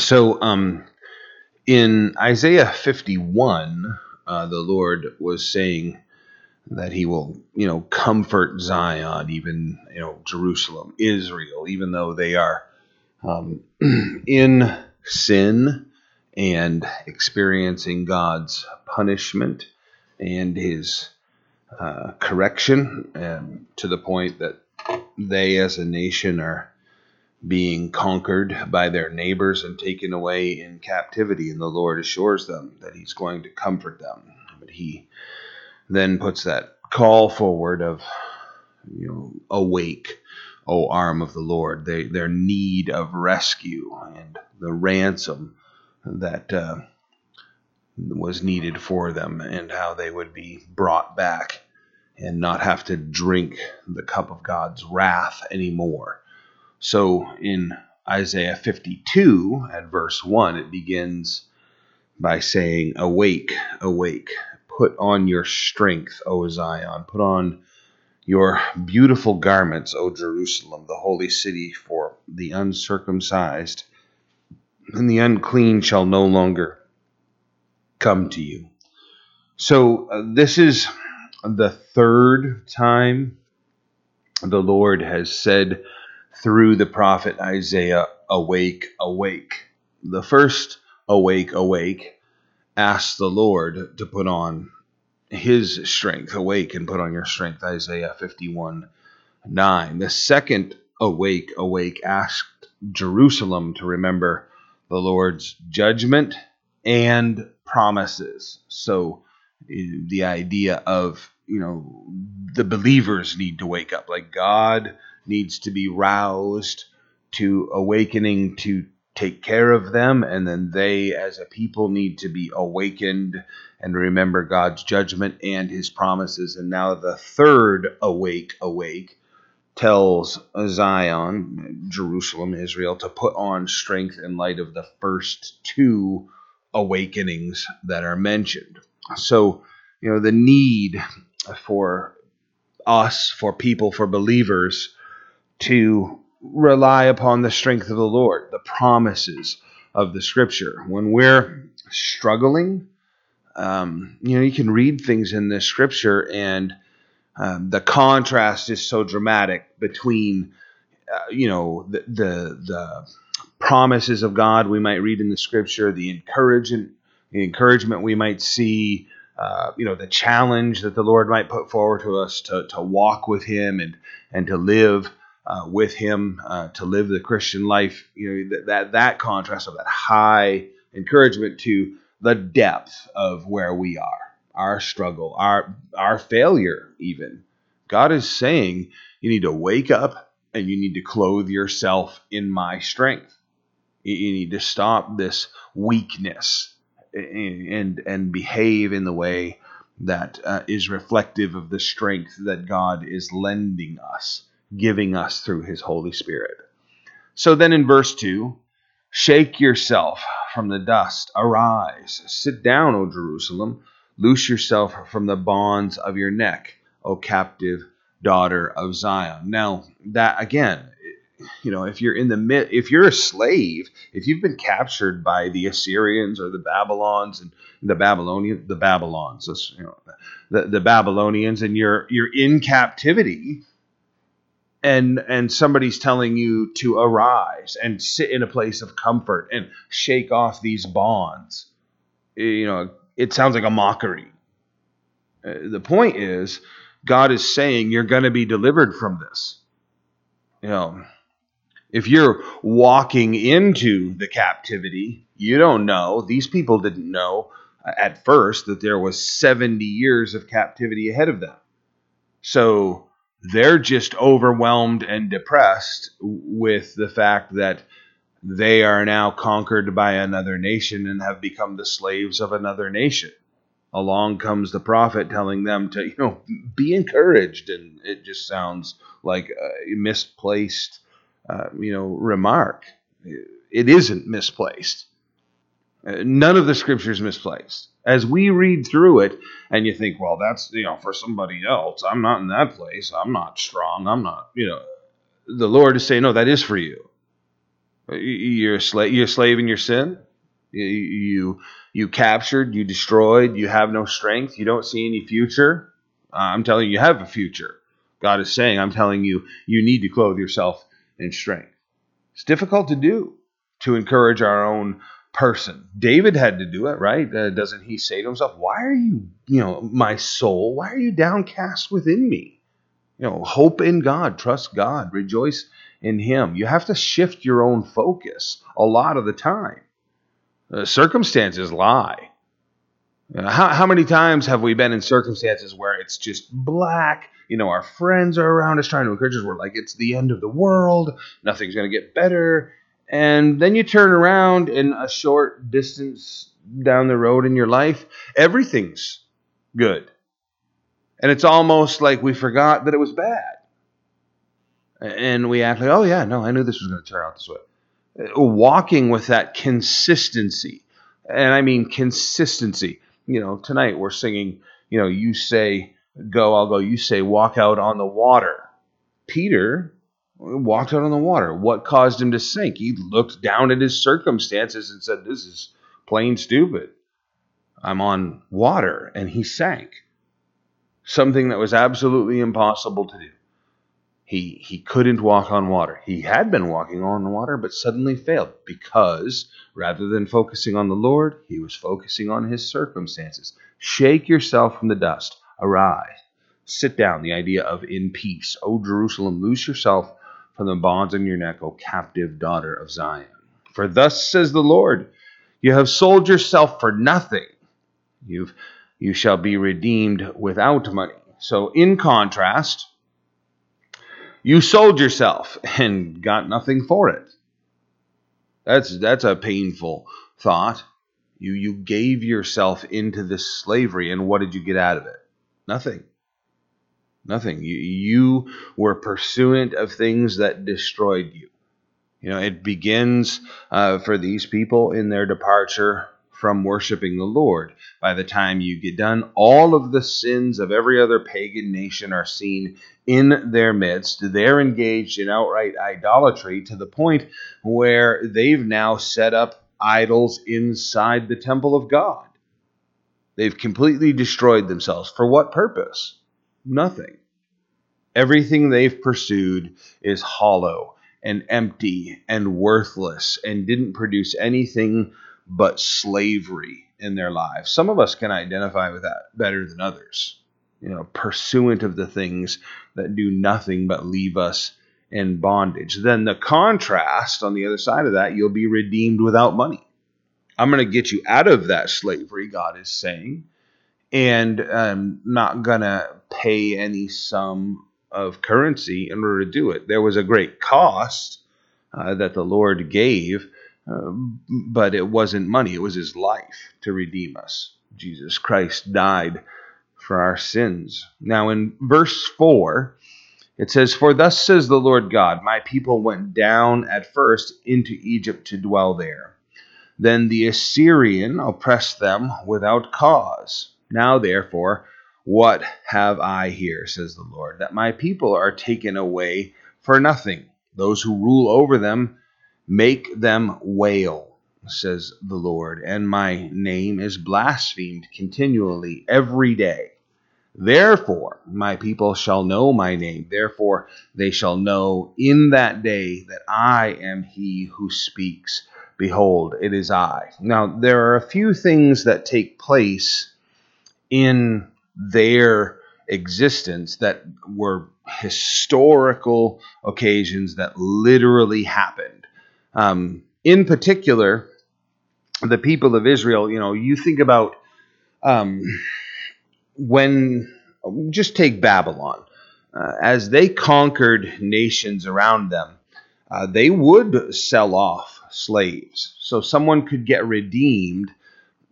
So, um, in Isaiah 51, uh, the Lord was saying that He will, you know, comfort Zion, even you know Jerusalem, Israel, even though they are um, in sin and experiencing God's punishment and His uh, correction, and to the point that they, as a nation, are being conquered by their neighbors and taken away in captivity. And the Lord assures them that He's going to comfort them. But He then puts that call forward of, you know, awake, O arm of the Lord, they, their need of rescue and the ransom that uh, was needed for them, and how they would be brought back and not have to drink the cup of God's wrath anymore. So in Isaiah 52 at verse 1, it begins by saying, Awake, awake, put on your strength, O Zion, put on your beautiful garments, O Jerusalem, the holy city for the uncircumcised, and the unclean shall no longer come to you. So, uh, this is the third time the Lord has said through the prophet Isaiah, Awake, awake. The first awake, awake asked the Lord to put on his strength. Awake and put on your strength, Isaiah 51 9. The second awake, awake asked Jerusalem to remember the Lord's judgment and promises. So the idea of, you know, the believers need to wake up. Like God needs to be roused to awakening to take care of them, and then they, as a people, need to be awakened and remember God's judgment and his promises. And now the third awake, awake tells Zion, Jerusalem, Israel, to put on strength in light of the first two awakenings that are mentioned. So, you know, the need for us, for people, for believers to rely upon the strength of the Lord, the promises of the Scripture. When we're struggling, um, you know, you can read things in the Scripture, and um, the contrast is so dramatic between, uh, you know, the, the the promises of God we might read in the Scripture, the encouragement, the encouragement we might see. Uh, you know the challenge that the Lord might put forward to us to, to walk with Him and and to live uh, with him uh, to live the Christian life. You know that, that that contrast of that high encouragement to the depth of where we are, our struggle, our our failure. Even God is saying you need to wake up and you need to clothe yourself in my strength. You need to stop this weakness and and behave in the way that uh, is reflective of the strength that God is lending us giving us through his Holy Spirit. So then in verse 2, shake yourself from the dust, arise, sit down, O Jerusalem, loose yourself from the bonds of your neck, O captive daughter of Zion. Now, that again, you know, if you're in the mid, if you're a slave, if you've been captured by the Assyrians or the Babylons and the Babylonian, the Babylons, you know, the, the Babylonians, and you're you're in captivity, and and somebody's telling you to arise and sit in a place of comfort and shake off these bonds. You know it sounds like a mockery. Uh, the point is god is saying you're going to be delivered from this. You know if you're walking into the captivity you don't know. These people didn't know at first that there was 70 years of captivity ahead of them. So they're just overwhelmed and depressed with the fact that they are now conquered by another nation and have become the slaves of another nation. Along comes the prophet telling them to, you know, be encouraged, and it just sounds like a misplaced, uh, you know, remark. It isn't misplaced. None of the scripture is misplaced. As we read through it, and you think, well, that's you know for somebody else. I'm not in that place. I'm not strong. I'm not. You know, the Lord is saying, no, that is for you. You're a slave. You're a slave in your sin. You, you captured. You destroyed. You have no strength. You don't see any future. I'm telling you, you have a future. God is saying, I'm telling you, you need to clothe yourself in strength. It's difficult to do to encourage our own person. David had to do it, right? Uh, doesn't he say to himself, Why are you, you know, my soul, why are you downcast within me? You know, hope in God, trust God, rejoice in Him. You have to shift your own focus a lot of the time. Uh, circumstances lie. Uh, how, how many times have we been in circumstances where it's just black? You know, our friends are around us trying to encourage us. We're like, it's the end of the world. Nothing's going to get better. And then you turn around in a short distance down the road in your life, everything's good. And it's almost like we forgot that it was bad. And we act like, oh, yeah, no, I knew this was going to turn out this way. Uh, walking with that consistency. And I mean consistency. You know, tonight we're singing, you know, you say, go, I'll go. You say, walk out on the water. Peter walked out on the water. What caused him to sink? He looked down at his circumstances and said, This is plain stupid. I'm on water. And he sank. Something that was absolutely impossible to do. He, he couldn't walk on water. He had been walking on water, but suddenly failed because rather than focusing on the Lord, he was focusing on his circumstances. Shake yourself from the dust. Arise. Sit down. The idea of in peace. O Jerusalem, loose yourself from the bonds on your neck, O captive daughter of Zion. For thus says the Lord, you have sold yourself for nothing. You've you shall be redeemed without money. So in contrast, you sold yourself and got nothing for it. That's that's a painful thought. You you gave yourself into this slavery and what did you get out of it? Nothing. Nothing. You, you were pursuant of things that destroyed you. You know, it begins uh, for these people in their departure from worshiping the Lord. By the time you get done, all of the sins of every other pagan nation are seen in their midst. They're engaged in outright idolatry to the point where they've now set up idols inside the temple of God. They've completely destroyed themselves. For what purpose? Nothing. Everything they've pursued is hollow and empty and worthless and didn't produce anything but slavery in their lives. Some of us can identify with that better than others. You know, pursuant of the things that do nothing but leave us in bondage. Then the contrast on the other side of that, you'll be redeemed without money. I'm going to get you out of that slavery, God is saying, and I'm not to pay any sum of currency in order to do it. There was a great cost uh, that the Lord gave, uh, but it wasn't money, it was his life to redeem us. Jesus Christ died for our sins. Now, in verse 4, it says, For thus says the Lord God, My people went down at first into Egypt to dwell there. Then the Assyrian oppressed them without cause. Now, therefore, what have I here, says the Lord, that my people are taken away for nothing? Those who rule over them make them wail, says the Lord, and my name is blasphemed continually every day. Therefore, my people shall know my name. Therefore, they shall know in that day that I am he who speaks. Behold, it is I. Now, there are a few things that take place in their existence that were historical occasions that literally happened. Um, in particular, the people of Israel, you know, you think about um, when, just take Babylon, uh, as they conquered nations around them, uh, they would sell off slaves. So someone could get redeemed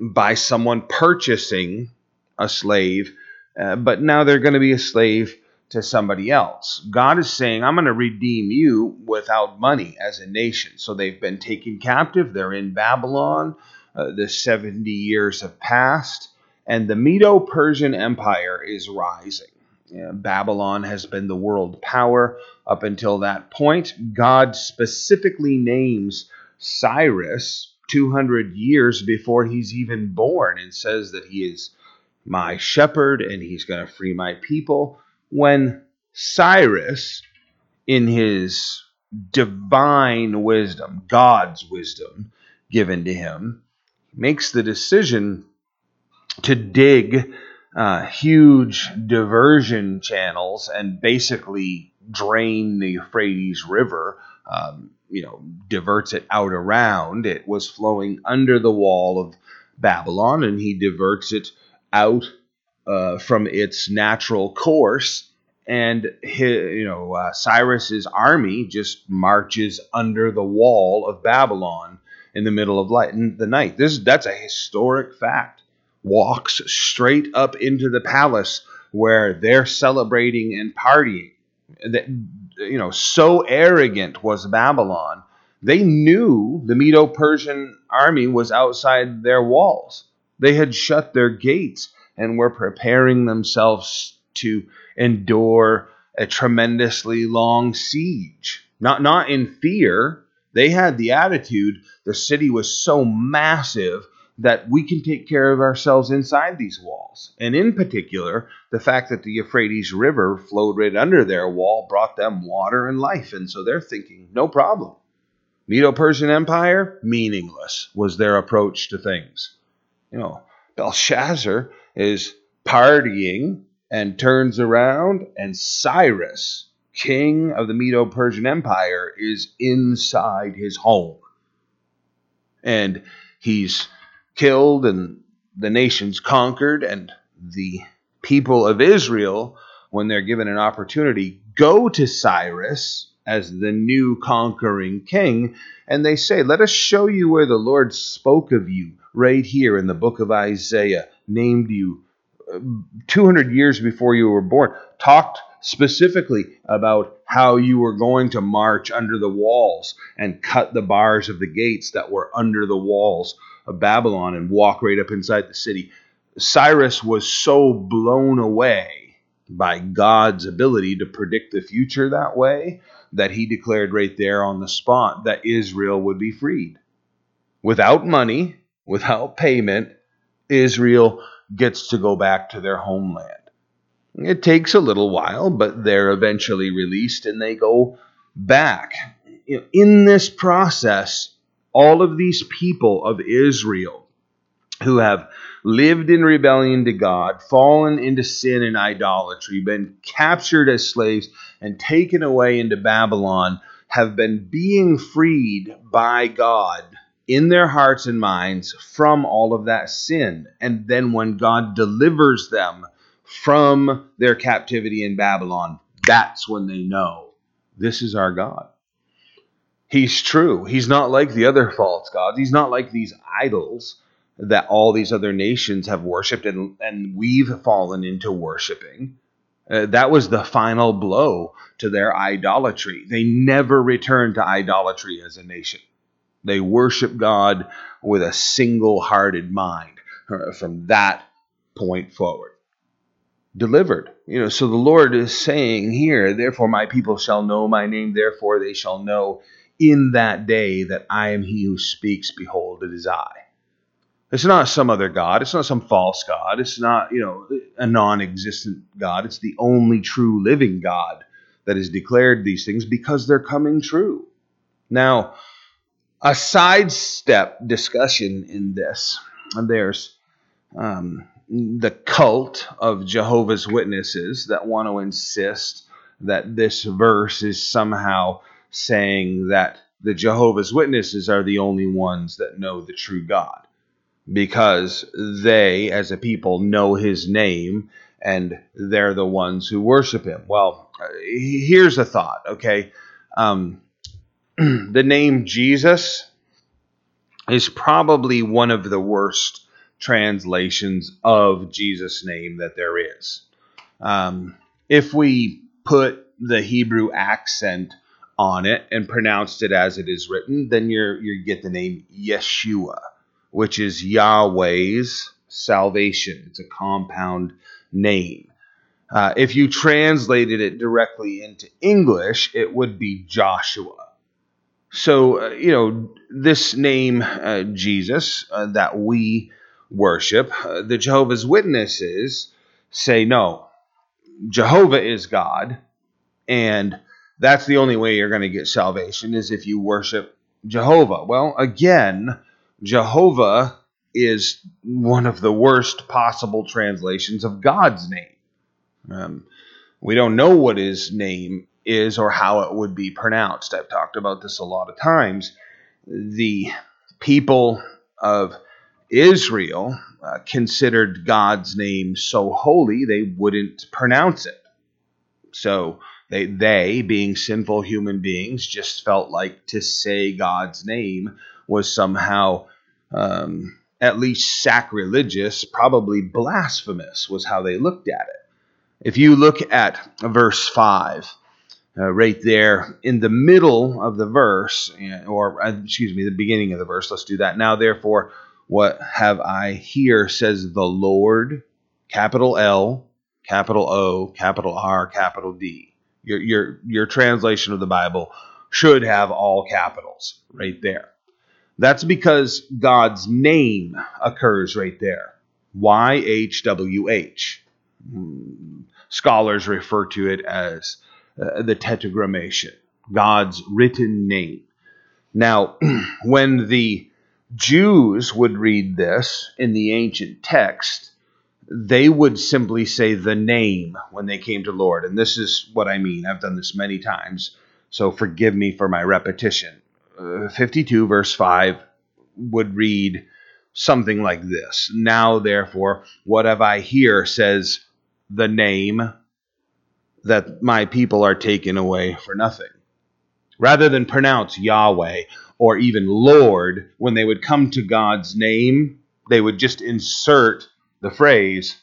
by someone purchasing a slave, uh, but now they're going to be a slave to somebody else. God is saying, I'm going to redeem you without money as a nation. So they've been taken captive, they're in Babylon. Uh, the 70 years have passed, and the Medo Persian Empire is rising. Babylon has been the world power up until that point. God specifically names Cyrus 200 years before he's even born and says that he is my shepherd and he's going to free my people. When Cyrus, in his divine wisdom, God's wisdom given to him, makes the decision to dig uh, huge diversion channels and basically drain the Euphrates River. Um, you know, diverts it out around. It was flowing under the wall of Babylon, and he diverts it out uh, from its natural course. And his, you know, uh, Cyrus's army just marches under the wall of Babylon in the middle of light, the night. This that's a historic fact walks straight up into the palace where they're celebrating and partying. That you know, so arrogant was Babylon. They knew the Medo-Persian army was outside their walls. They had shut their gates and were preparing themselves to endure a tremendously long siege. Not not in fear. They had the attitude the city was so massive that we can take care of ourselves inside these walls. And in particular, the fact that the Euphrates River flowed right under their wall brought them water and life. And so they're thinking, no problem. Medo Persian Empire, meaningless, was their approach to things. You know, Belshazzar is partying and turns around, and Cyrus, king of the Medo Persian Empire, is inside his home. And he's killed and the nations conquered, and the people of Israel, when they're given an opportunity, go to Cyrus as the new conquering king, and they say, Let us show you where the Lord spoke of you right here in the book of Isaiah, named you uh, 200 years before you were born, talked specifically about how you were going to march under the walls and cut the bars of the gates that were under the walls of Babylon and walk right up inside the city. Cyrus was so blown away by God's ability to predict the future that way that he declared right there on the spot that Israel would be freed. Without money, without payment, Israel gets to go back to their homeland. It takes a little while, but they're eventually released and they go back. In this process, all of these people of Israel who have lived in rebellion to God, fallen into sin and idolatry, been captured as slaves, and taken away into Babylon, have been being freed by God in their hearts and minds from all of that sin. And then when God delivers them from their captivity in Babylon, that's when they know this is our God. He's true. He's not like the other false gods. He's not like these idols that all these other nations have worshipped and, and we've fallen into worshiping. Uh, that was the final blow to their idolatry. They never returned to idolatry as a nation. They worship God with a single hearted mind uh, from that point forward. Delivered. You know, so the Lord is saying here, therefore my people shall know my name, therefore they shall know in that day that I am he who speaks, behold, it is I. It's not some other God. It's not some false God. It's not, you know, a non existent God. It's the only true living God that has declared these things because they're coming true. Now, a sidestep discussion in this, there's um, the cult of Jehovah's Witnesses that want to insist that this verse is somehow saying that the Jehovah's Witnesses are the only ones that know the true God because they, as a people, know his name and they're the ones who worship him. Well, here's a thought, okay? Um, the name Jesus is probably one of the worst translations of Jesus' name that there is. Um, if we put the Hebrew accent on it and pronounced it as it is written, then you're you get the name Yeshua, which is Yahweh's salvation. It's a compound name. Uh, if you translated it directly into English, it would be Joshua. So, uh, you know, this name, uh, Jesus, uh, that we worship, uh, the Jehovah's Witnesses say no. Jehovah is God, and that's the only way you're going to get salvation is if you worship Jehovah. Well, again, Jehovah is one of the worst possible translations of God's name. Um, we don't know what his name is or how it would be pronounced. I've talked about this a lot of times. The people of Israel uh, considered God's name so holy they wouldn't pronounce it. So they, they, being sinful human beings, just felt like to say God's name was somehow um, at least sacrilegious, probably blasphemous, was how they looked at it. If you look at verse 5, uh, right there in the middle of the verse, or uh, excuse me, the beginning of the verse, let's do that. Now, therefore, what have I here, says the Lord, capital L, capital O, capital R, capital D your your your translation of the Bible should have all capitals right there. That's because God's name occurs right there. Y H W H. Hmm. Scholars refer to it as uh, the tetragrammation, God's written name. Now, when the Jews would read this in the ancient text, they would simply say the name when they came to Lord. And this is what I mean. I've done this many times, so forgive me for my repetition. Uh, 52, verse 5, would read something like this Now, therefore, what have I here says the name that my people are taken away for nothing. Rather than pronounce Yahweh or even Lord, when they would come to God's name, they would just insert the phrase,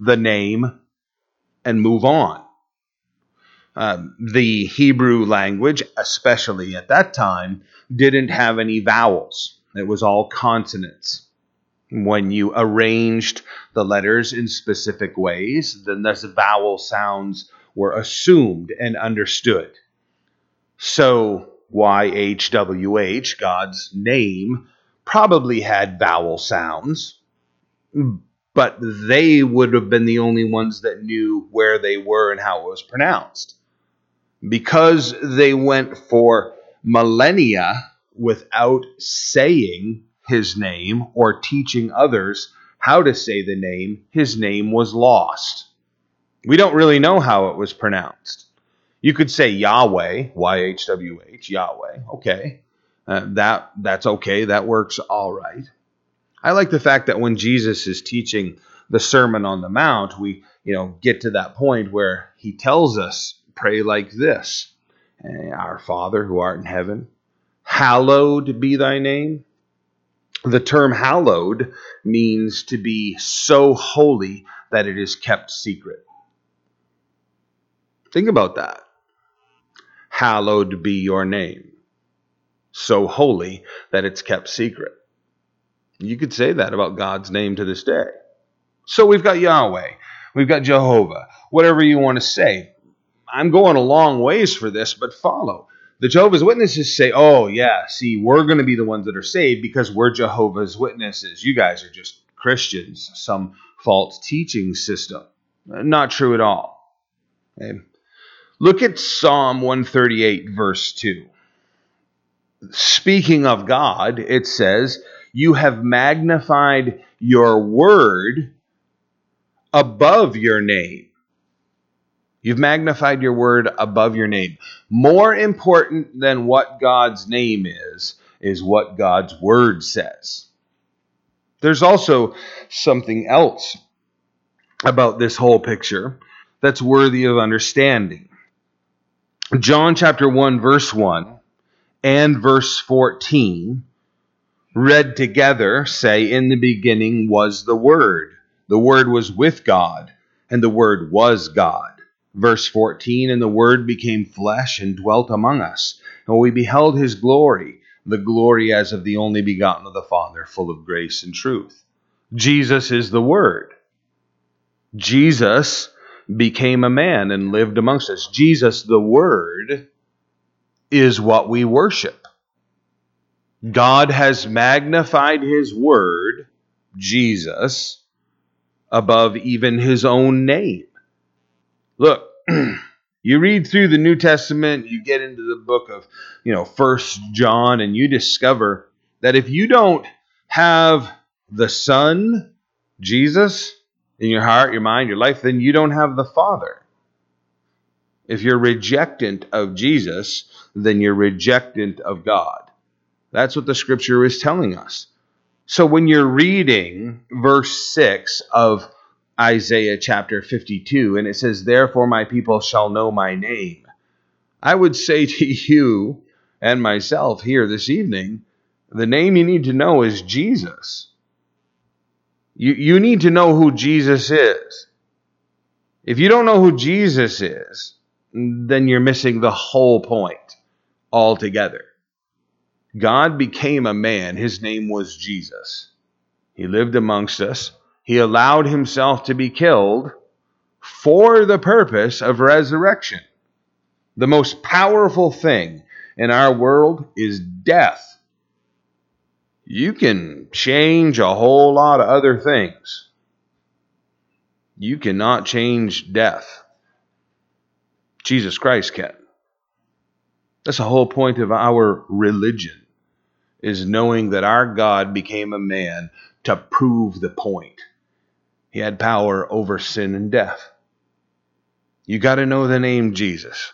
the name, and move on. Um, the Hebrew language, especially at that time, didn't have any vowels. It was all consonants. When you arranged the letters in specific ways, then those vowel sounds were assumed and understood. So, YHWH, God's name, probably had vowel sounds, but they would have been the only ones that knew where they were and how it was pronounced. Because they went for millennia without saying his name or teaching others how to say the name, his name was lost. We don't really know how it was pronounced. You could say Yahweh, Y H W H, Yahweh. Okay, uh, that that's okay. That works all right. I like the fact that when Jesus is teaching the Sermon on the Mount, we you know get to that point where he tells us pray like this: eh, Our Father who art in heaven, hallowed be thy name. The term hallowed means to be so holy that it is kept secret. Think about that. Hallowed be your name. So holy that it's kept secret. You could say that about God's name to this day. So we've got Yahweh, we've got Jehovah, whatever you want to say. I'm going a long ways for this, but follow. The Jehovah's Witnesses say, oh, yeah, see, we're going to be the ones that are saved because we're Jehovah's Witnesses. You guys are just Christians, some false teaching system. Not true at all. Okay? Look at Psalm 138, verse 2. Speaking of God, it says, you have magnified your word above your name. You've magnified your word above your name. More important than what God's name is, is what God's word says. There's also something else about this whole picture that's worthy of understanding. John chapter 1, verse 1 and verse 14 read together say, In the beginning was the Word. The Word was with God, and the Word was God. Verse 14 And the Word became flesh and dwelt among us, and we beheld his glory, the glory as of the only begotten of the Father, full of grace and truth. Jesus is the Word. Jesus became a man and lived amongst us. Jesus, the Word, is what we worship. God has magnified his Word, Jesus, above even his own name. Look, you read through the New Testament, you get into the book of, you know, First John, and you discover that if you don't have the Son, Jesus, in your heart, your mind, your life, then you don't have the Father. If you're rejectant of Jesus, then you're rejectant of God. That's what the scripture is telling us. So when you're reading verse 6 of Isaiah chapter 52, and it says, Therefore my people shall know my name, I would say to you and myself here this evening, the name you need to know is Jesus. You, you need to know who Jesus is. If you don't know who Jesus is, then you're missing the whole point altogether. God became a man. His name was Jesus. He lived amongst us. He allowed himself to be killed for the purpose of resurrection. The most powerful thing in our world is death. You can change a whole lot of other things. You cannot change death. Jesus Christ can. That's the whole point of our religion is knowing that our God became a man to prove the point. He had power over sin and death. You got to know the name Jesus.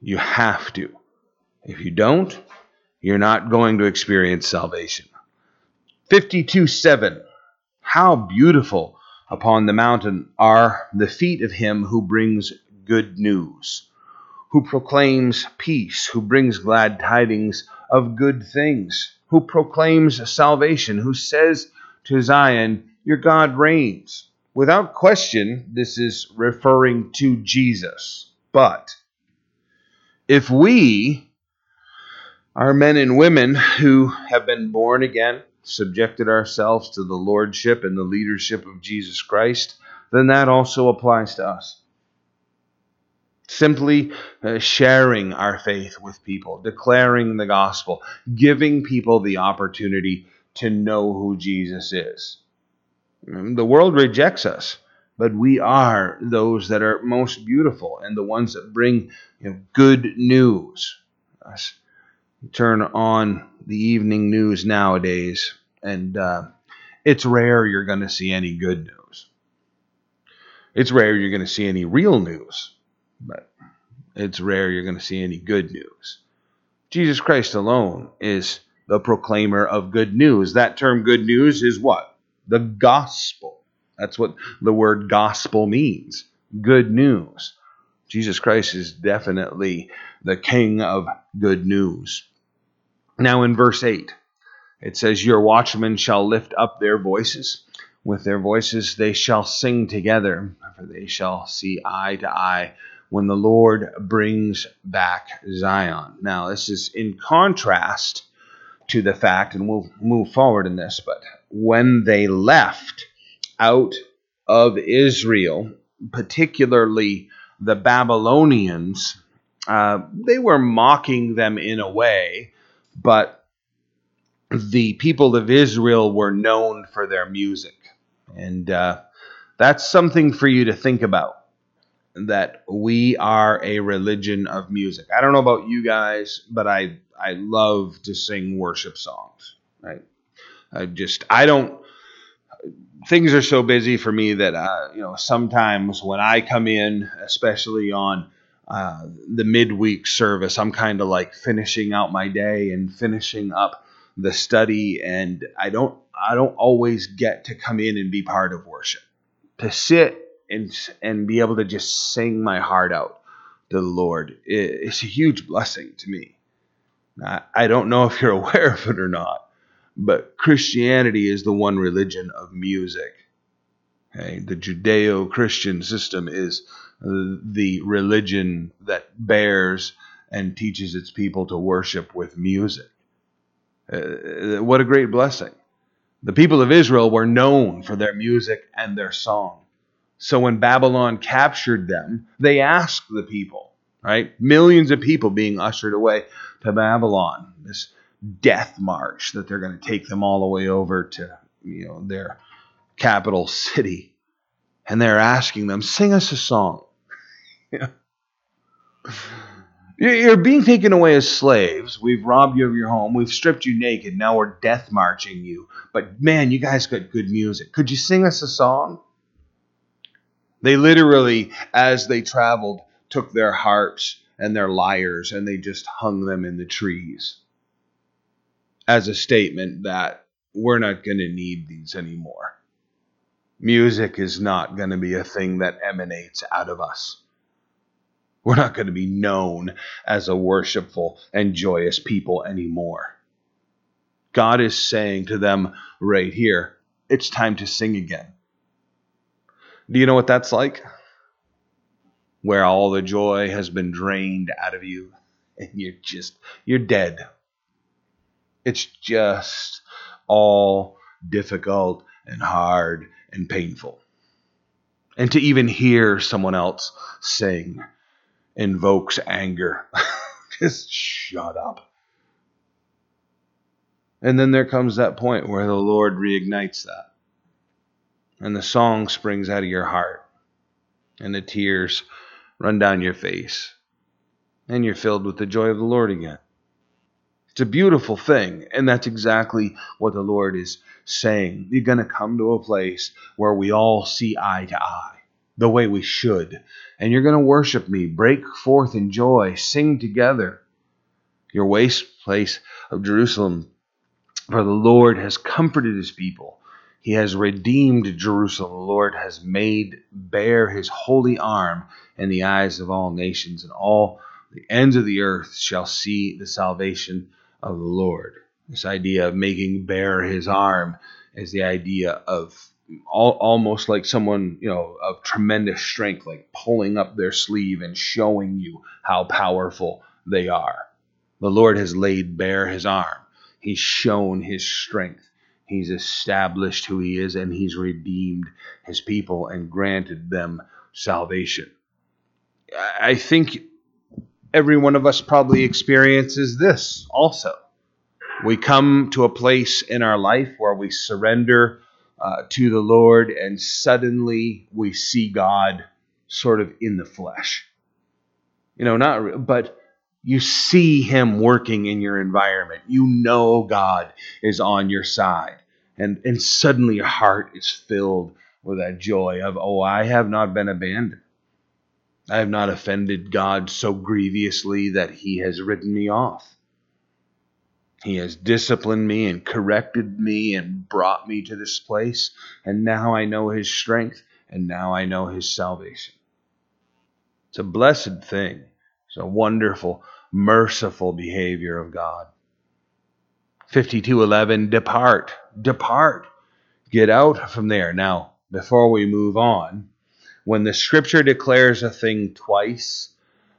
You have to. If you don't, you're not going to experience salvation. 52 7. How beautiful upon the mountain are the feet of him who brings good news, who proclaims peace, who brings glad tidings of good things, who proclaims salvation, who says to Zion, Your God reigns. Without question, this is referring to Jesus. But if we are men and women who have been born again, subjected ourselves to the lordship and the leadership of Jesus Christ, then that also applies to us simply uh, sharing our faith with people, declaring the gospel, giving people the opportunity to know who Jesus is. The world rejects us, but we are those that are most beautiful and the ones that bring you know, good news. Us. Turn on the evening news nowadays, and uh, it's rare you're going to see any good news. It's rare you're going to see any real news but it's rare you're going to see any good news. Jesus Christ alone is the proclaimer of good news. That term good news is what? The gospel. That's what the word gospel means. Good news. Jesus Christ is definitely the king of good news. Now, in verse 8, it says, Your watchmen shall lift up their voices. With their voices they shall sing together, for they shall see eye to eye when the Lord brings back Zion. Now, this is in contrast to the fact, and we'll move forward in this, but when they left out of Israel, particularly the Babylonians, uh, they were mocking them in a way, but the people of Israel were known for their music. And uh, that's something for you to think about that we are a religion of music. I don't know about you guys, but I I love to sing worship songs. Right? I just I don't. Things are so busy for me that uh, you know sometimes when I come in, especially on uh, the midweek service, I'm kind of like finishing out my day and finishing up the study, and I don't I don't always get to come in and be part of worship. To sit and and be able to just sing my heart out to the Lord. It's a huge blessing to me. I, I don't know if you're aware of it or not, but Christianity is the one religion of music. Okay? The Judeo Christian system is the religion that bears and teaches its people to worship with music. Uh, what a great blessing. The people of Israel were known for their music and their song. So when Babylon captured them, they asked the people, right? Millions of people being ushered away to Babylon, this death march that they're going to take them all the way over to, you know, their capital city. And they're asking them, sing us a song. You're being taken away as slaves. We've robbed you of your home. We've stripped you naked. Now we're death marching you. But man, you guys got good music. Could you sing us a song? They literally, as they traveled, took their harps and their lyres and they just hung them in the trees as a statement that we're not going to need these anymore. Music is not going to be a thing that emanates out of us. We're not going to be known as a worshipful and joyous people anymore. God is saying to them right here, it's time to sing again. Do you know what that's like? Where all the joy has been drained out of you and you're just, you're dead. It's just all difficult and hard and painful. And to even hear someone else sing invokes anger. Just shut up. And then there comes that point where the Lord reignites that. And the song springs out of your heart. And the tears run down your face. And you're filled with the joy of the Lord again. It's a beautiful thing. And that's exactly what the Lord is saying. You're going to come to a place where we all see eye to eye the way we should. And you're going to worship me, break forth in joy, sing together. Your waste place of Jerusalem, for the Lord has comforted his people. He has redeemed Jerusalem. The Lord has made bare his holy arm in the eyes of all nations, and all the ends of the earth shall see the salvation of the Lord. This idea of making bare his arm is the idea of all, almost like someone you know of tremendous strength like pulling up their sleeve and showing you how powerful they are. The lord has laid bare his arm. He's shown his strength. He's established who he is and he's redeemed his people and granted them salvation. I think every one of us probably experiences this also we come to a place in our life where we surrender uh, to the Lord, and suddenly we see God sort of in the flesh. You know, not, but you see Him working in your environment. You know God is on your side. And, and suddenly your heart is filled with that joy of, oh, I have not been abandoned. I have not offended God so grievously that He has written me off. He has disciplined me and corrected me and brought me to this place. And now I know His strength and now I know His salvation. It's a blessed thing. It's a wonderful, merciful behavior of God. 52:11 Depart, depart. Get out from there. Now, before we move on, when the scripture declares a thing twice,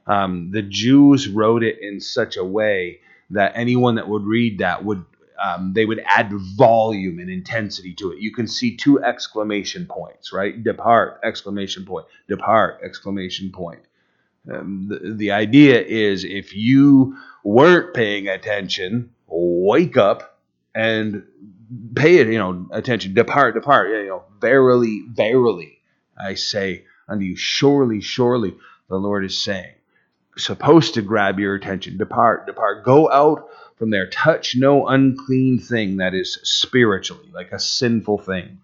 um, the Jews wrote it in such a way that anyone that would read that would um, they would add volume and intensity to it. You can see two exclamation points, right? Depart! Exclamation point. Depart! Exclamation point. Um, the, the idea is if you weren't paying attention, wake up and pay it, you know, attention. Depart, depart. You know, verily, verily, I say unto you, surely, surely, the Lord is saying supposed to grab your attention. Depart, depart. Go out from there. Touch no unclean thing that is spiritually, like a sinful thing.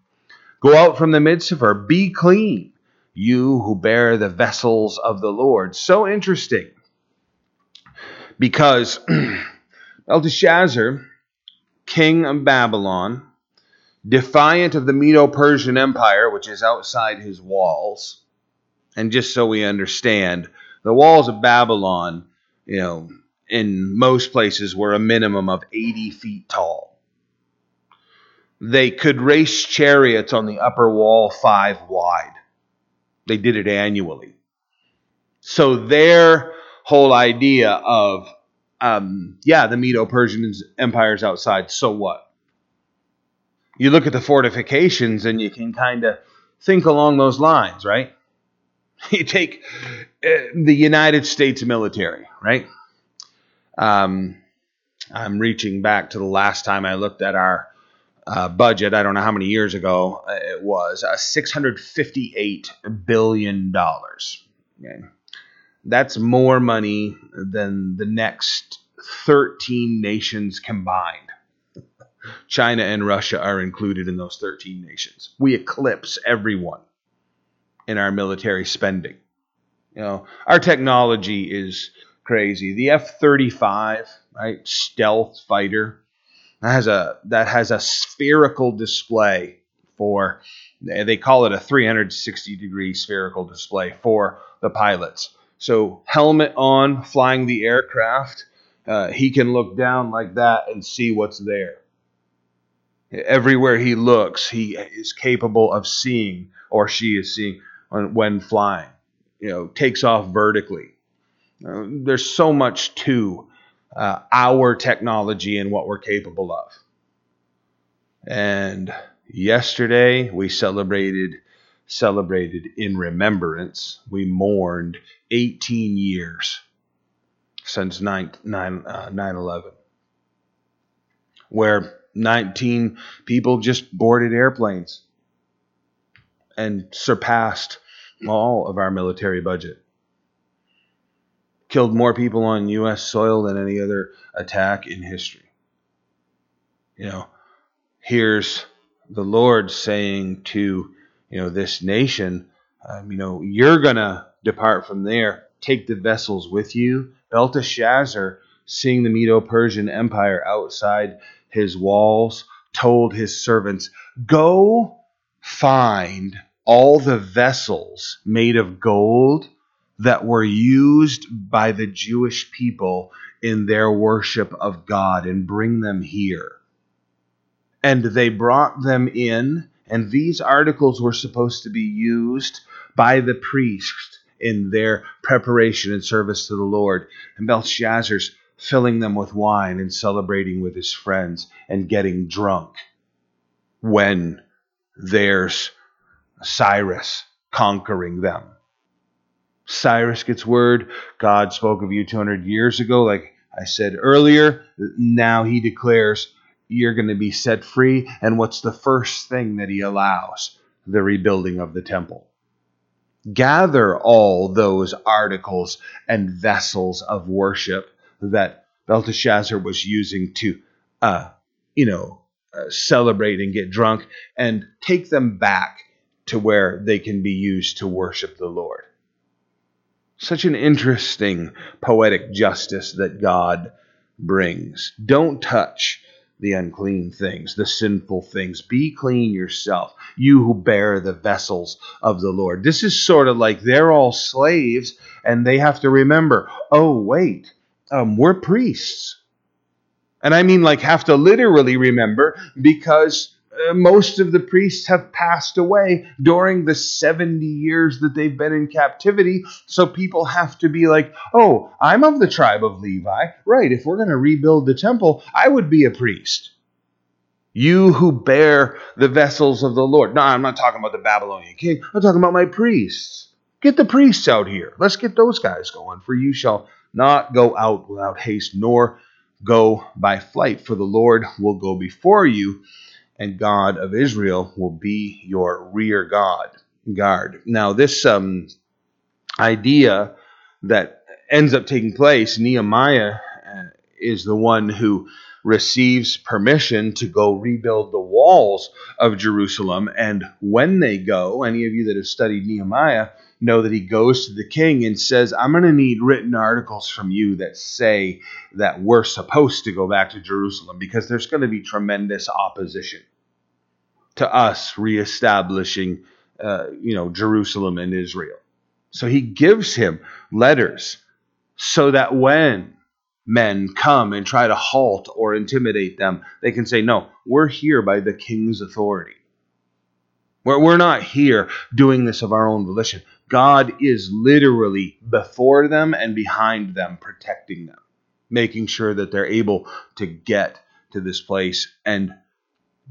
Go out from the midst of her. Be clean, you who bear the vessels of the Lord. So interesting. Because Belteshazzar, king of Babylon, defiant of the Medo Persian Empire, which is outside his walls, and just so we understand, the walls of Babylon, you know, in most places were a minimum of 80 feet tall. They could race chariots on the upper wall five wide. They did it annually. So their whole idea of, um, yeah, the Medo Persian Empire is outside, so what? You look at the fortifications and you can kind of think along those lines, right? You take uh, the United States military, right? Um, I'm reaching back to the last time I looked at our uh, budget. I don't know how many years ago uh, it was. Uh, 658 billion dollars. Okay. That's more money than the next 13 nations combined. China and Russia are included in those 13 nations. We eclipse everyone in our military spending. You know, our technology is crazy. The F-35, right, stealth fighter, that has a that has a spherical display for they call it a 360 degree spherical display for the pilots. So helmet on, flying the aircraft, uh, he can look down like that and see what's there. Everywhere he looks, he is capable of seeing, or she is seeing when flying. You know, takes off vertically. Uh, there's so much to uh, our technology and what we're capable of. And yesterday we celebrated celebrated in remembrance. We mourned 18 years since 9 9 uh, 11 where 19 people just boarded airplanes and surpassed all of our military budget. Killed more people on U.S. soil than any other attack in history. You know, here's the Lord saying to, you know, this nation, um, you know, you're going to depart from there. Take the vessels with you. Belteshazzar, seeing the Medo Persian Empire outside his walls, told his servants, Go find all the vessels made of gold that were used by the Jewish people in their worship of God and bring them here. And they brought them in, and these articles were supposed to be used by the priests in their preparation and service to the Lord. And Belshazzar's filling them with wine and celebrating with his friends and getting drunk when there's Cyrus conquering them. Cyrus gets word God spoke of you 200 years ago, like I said earlier. Now he declares you're going to be set free. And what's the first thing that he allows? The rebuilding of the temple. Gather all those articles and vessels of worship that Belteshazzar was using to, uh, you know, uh, celebrate and get drunk, and take them back to where they can be used to worship the Lord. Such an interesting poetic justice that God brings. Don't touch the unclean things, the sinful things. Be clean yourself, you who bear the vessels of the Lord. This is sort of like they're all slaves and they have to remember oh, wait, um, we're priests. And I mean, like, have to literally remember because uh, most of the priests have passed away during the 70 years that they've been in captivity. So people have to be like, oh, I'm of the tribe of Levi. Right, if we're going to rebuild the temple, I would be a priest. You who bear the vessels of the Lord. No, I'm not talking about the Babylonian king. I'm talking about my priests. Get the priests out here. Let's get those guys going. For you shall not go out without haste, nor go by flight, for the Lord will go before you and God of Israel will be your rear God guard. Now, this um, idea that ends up taking place, Nehemiah uh, is the one who receives permission to go rebuild the walls of Jerusalem. And when they go, any of you that have studied Nehemiah know that he goes to the king and says, I'm going to need written articles from you that say that we're supposed to go back to Jerusalem because there's going to be tremendous opposition to us reestablishing, uh, you know, Jerusalem and Israel. So he gives him letters so that when men come and try to halt or intimidate them, they can say, No, we're here by the king's authority. We're, we're not here doing this of our own volition. God is literally before them and behind them, protecting them, making sure that they're able to get to this place and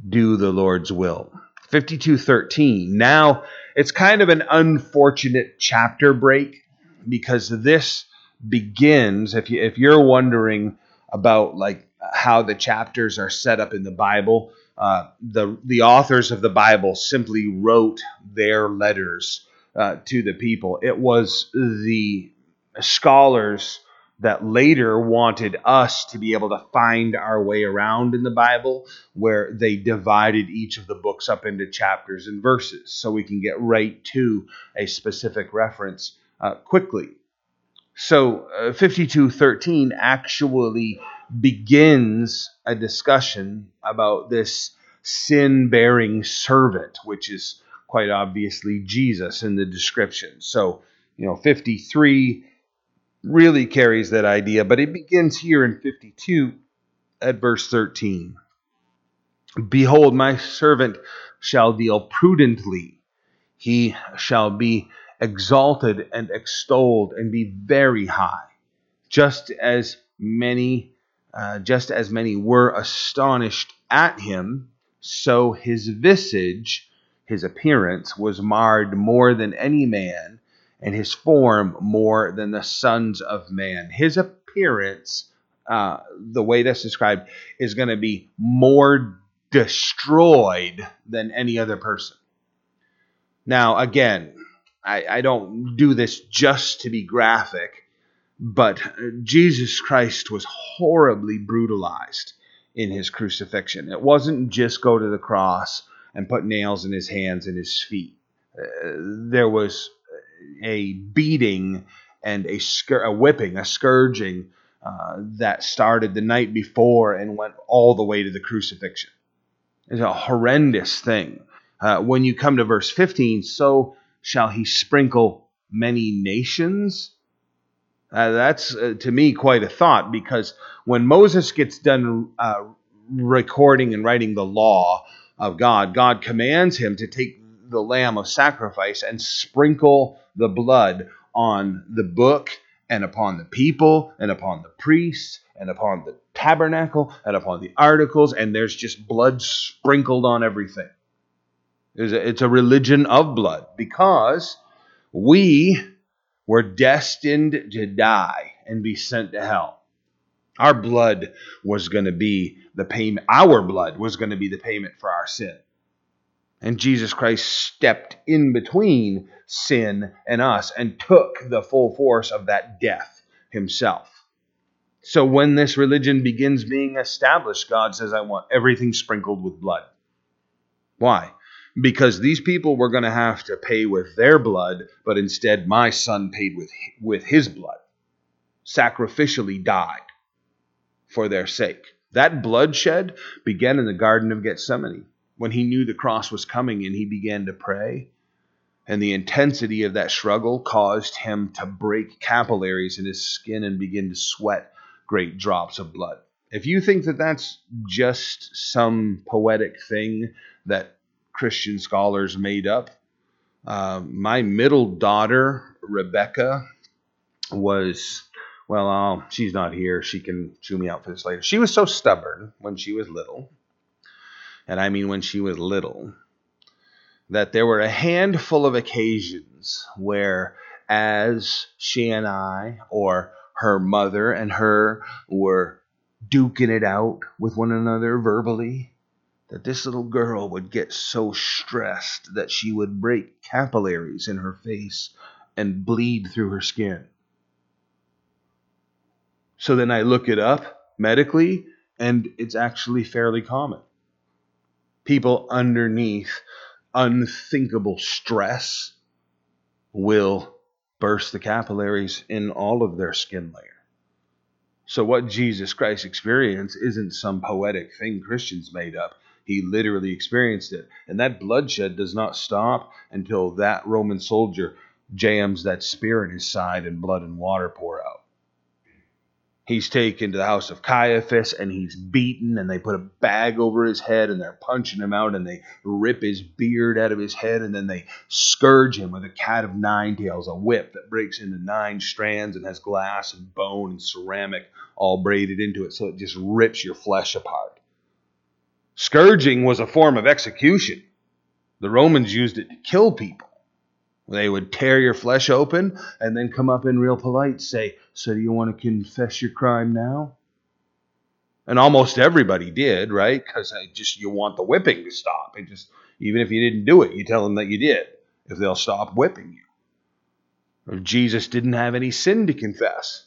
do the Lord's will. 52:13 Now it's kind of an unfortunate chapter break because this begins if you if you're wondering about like how the chapters are set up in the Bible, uh, the the authors of the Bible simply wrote their letters uh, to the people. It was the scholars that later wanted us to be able to find our way around in the Bible, where they divided each of the books up into chapters and verses so we can get right to a specific reference uh, quickly. So, uh, 5213 actually begins a discussion about this sin bearing servant, which is quite obviously Jesus in the description. So, you know, 53 really carries that idea, but it begins here in 52 at verse 13. Behold, my servant shall deal prudently, he shall be exalted and extolled and be very high, just as many. Uh, just as many were astonished at him, so his visage, his appearance, was marred more than any man, and his form more than the sons of man. His appearance, uh, the way that's described, is going to be more destroyed than any other person. Now, again, I, I don't do this just to be graphic, but Jesus Christ was horribly brutalized in his crucifixion. It wasn't just go to the cross and put nails in his hands and his feet. Uh, there was a beating and a, scur- a whipping, a scourging uh, that started the night before and went all the way to the crucifixion. It's a horrendous thing. Uh, when you come to verse 15, so shall he sprinkle many nations. Uh, that's uh, to me quite a thought because when Moses gets done uh, recording and writing the law of God, God commands him to take the lamb of sacrifice and sprinkle the blood on the book and upon the people and upon the priests and upon the tabernacle and upon the articles, and there's just blood sprinkled on everything. It's a religion of blood because we were destined to die and be sent to hell. Our blood was going to be the payment, our blood was going to be the payment for our sin. And Jesus Christ stepped in between sin and us and took the full force of that death himself. So when this religion begins being established, God says, I want everything sprinkled with blood. Why? Because these people were going to have to pay with their blood, but instead my son paid with, with his blood, sacrificially died for their sake. That bloodshed began in the Garden of Gethsemane when he knew the cross was coming and he began to pray. And the intensity of that struggle caused him to break capillaries in his skin and begin to sweat great drops of blood. If you think that that's just some poetic thing that Christian scholars made up, uh, my middle daughter, Rebecca, was, well, she's not here. She can chew me out for this later. She was so stubborn when she was little and I mean when she was little, that there were a handful of occasions where, as she and I, or her mother and her, were duking it out with one another verbally, that this little girl would get so stressed that she would break capillaries in her face and bleed through her skin. So then I look it up medically, and it's actually fairly common people underneath unthinkable stress will burst the capillaries in all of their skin layer. So, what Jesus Christ experienced isn't some poetic thing Christians made up. He literally experienced it. And that bloodshed does not stop until that Roman soldier jams that spear in his side and blood and water pour out. He's taken to the house of Caiaphas and he's beaten, and they put a bag over his head and they're punching him out and they rip his beard out of his head and then they scourge him with a cat of nine tails, a whip that breaks into nine strands and has glass and bone and ceramic all braided into it so it just rips your flesh apart. Scourging was a form of execution. The Romans used it to kill people. They would tear your flesh open and then come up in real polite, say, So do you want to confess your crime now? And almost everybody did, right? Because just you want the whipping to stop. It just even if you didn't do it, you tell them that you did. If they'll stop whipping you. If Jesus didn't have any sin to confess,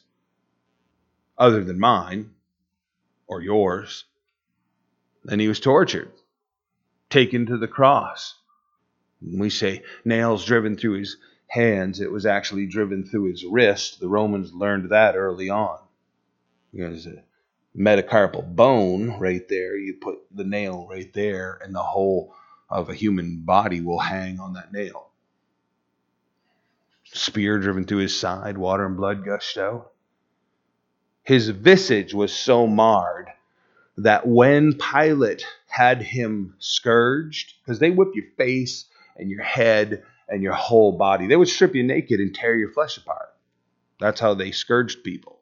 other than mine or yours, then he was tortured, taken to the cross. We say nails driven through his hands, it was actually driven through his wrist. The Romans learned that early on. Because metacarpal bone right there. You put the nail right there, and the whole of a human body will hang on that nail. Spear driven through his side, water and blood gushed out. His visage was so marred that when Pilate had him scourged, because they whip your face and your head and your whole body, they would strip you naked and tear your flesh apart. That's how they scourged people.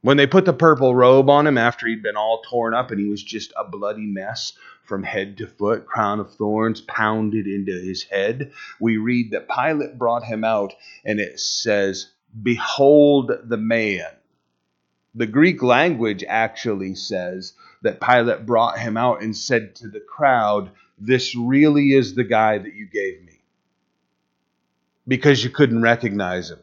When they put the purple robe on him after he'd been all torn up and he was just a bloody mess from head to foot, crown of thorns pounded into his head, we read that Pilate brought him out and it says, Behold the man. The Greek language actually says that Pilate brought him out and said to the crowd, This really is the guy that you gave me. Because you couldn't recognize him.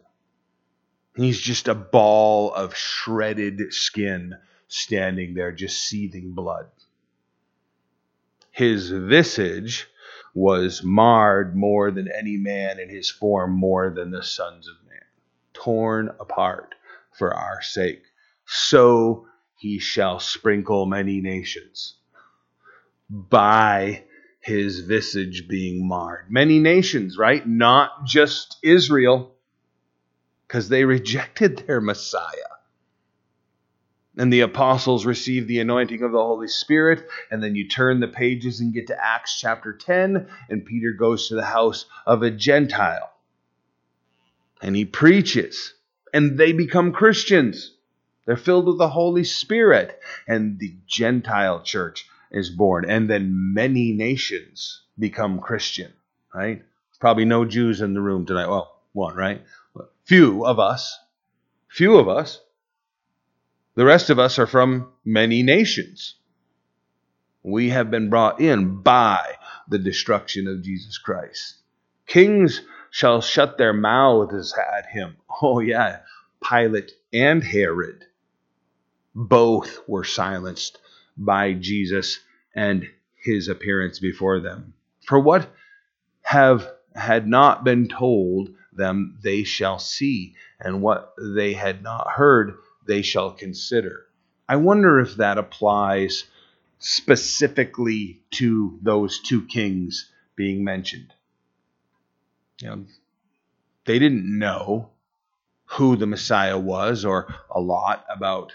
He's just a ball of shredded skin standing there, just seething blood. His visage was marred more than any man, and his form more than the sons of man, torn apart for our sake. So he shall sprinkle many nations by his visage being marred. Many nations, right? Not just Israel because they rejected their Messiah. And the apostles received the anointing of the Holy Spirit. And then you turn the pages and get to Acts chapter 10, and Peter goes to the house of a Gentile. And he preaches, and they become Christians. They're filled with the Holy Spirit, and the Gentile church is born. And then many nations become Christian, right? Probably no Jews in the room tonight. Well, one, right? few of us, few of us. The rest of us are from many nations. We have been brought in by the destruction of Jesus Christ. Kings shall shut their mouths at him. Oh, yeah, Pilate and Herod both were silenced by Jesus and his appearance before them. For what have had not been told them they shall see, and what they had not heard they shall consider. I wonder if that applies specifically to those two kings being mentioned. You know, they didn't know who the Messiah was or a lot about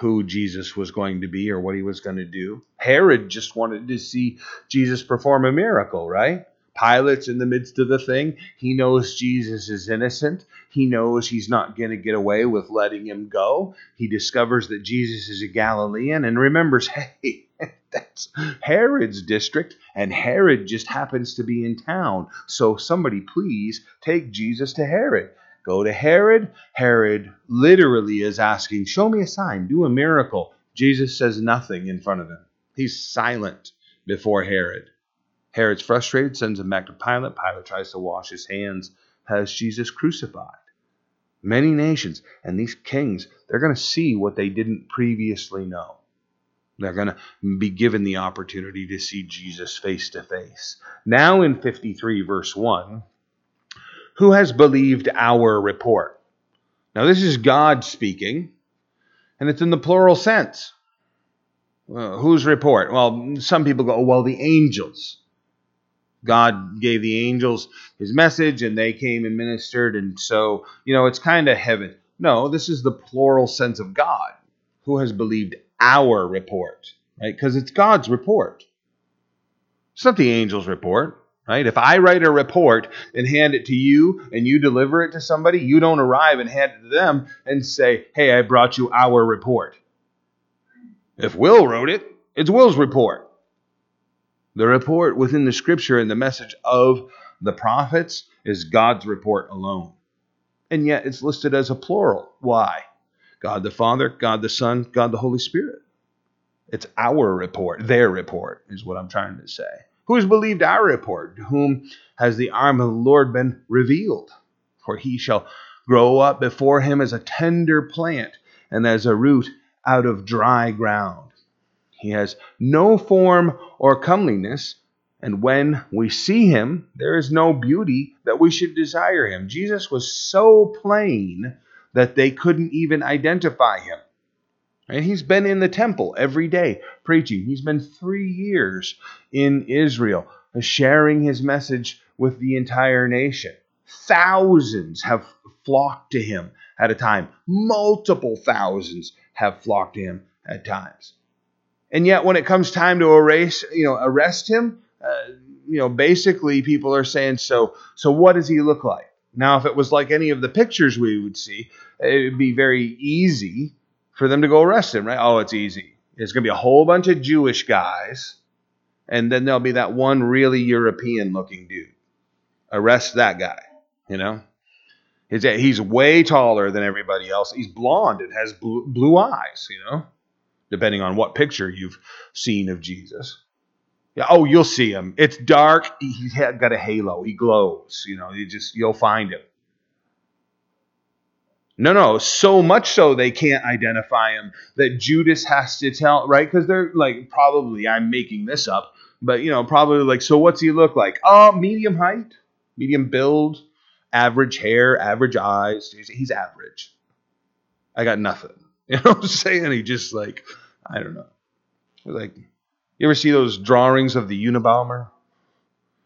who Jesus was going to be or what he was going to do. Herod just wanted to see Jesus perform a miracle, right? Pilate's in the midst of the thing. He knows Jesus is innocent. He knows he's not going to get away with letting him go. He discovers that Jesus is a Galilean and remembers, hey, that's Herod's district, and Herod just happens to be in town. So somebody please take Jesus to Herod. Go to Herod. Herod literally is asking, Show me a sign, do a miracle. Jesus says nothing in front of him. He's silent before Herod. Herod's frustrated, sends him back to Pilate. Pilate tries to wash his hands, has Jesus crucified. Many nations and these kings, they're going to see what they didn't previously know. They're going to be given the opportunity to see Jesus face to face. Now, in 53, verse 1, who has believed our report? Now, this is God speaking, and it's in the plural sense. Uh, whose report? Well, some people go, oh, well, the angels. God gave the angels his message and they came and ministered. And so, you know, it's kind of heaven. No, this is the plural sense of God who has believed our report, right? Because it's God's report. It's not the angel's report, right? If I write a report and hand it to you and you deliver it to somebody, you don't arrive and hand it to them and say, hey, I brought you our report. If Will wrote it, it's Will's report. The report within the scripture and the message of the prophets is God's report alone. And yet it's listed as a plural. Why? God the Father, God the Son, God the Holy Spirit. It's our report, their report, is what I'm trying to say. Who has believed our report? To whom has the arm of the Lord been revealed? For he shall grow up before him as a tender plant and as a root out of dry ground. He has no form or comeliness, and when we see him, there is no beauty that we should desire him. Jesus was so plain that they couldn't even identify him. And he's been in the temple every day preaching. He's been three years in Israel, sharing his message with the entire nation. Thousands have flocked to him at a time. Multiple thousands have flocked to him at times. And yet, when it comes time to erase, you know, arrest him, uh, you know, basically people are saying, so, so what does he look like? Now, if it was like any of the pictures we would see, it would be very easy for them to go arrest him, right? Oh, it's easy. It's going to be a whole bunch of Jewish guys, and then there'll be that one really European looking dude. Arrest that guy, you know? He's, he's way taller than everybody else. He's blonde and has blue, blue eyes, you know, depending on what picture you've seen of Jesus. Yeah, oh, you'll see him. It's dark. He's got a halo. He glows. You know, you just you'll find him. No, no, so much so they can't identify him that Judas has to tell, right? Because they're like, probably, I'm making this up, but you know, probably like, so what's he look like? Oh, medium height, medium build, average hair, average eyes. He's, average. I got nothing. You know what I'm saying? He just like, I don't know. Like, you ever see those drawings of the Unabomber?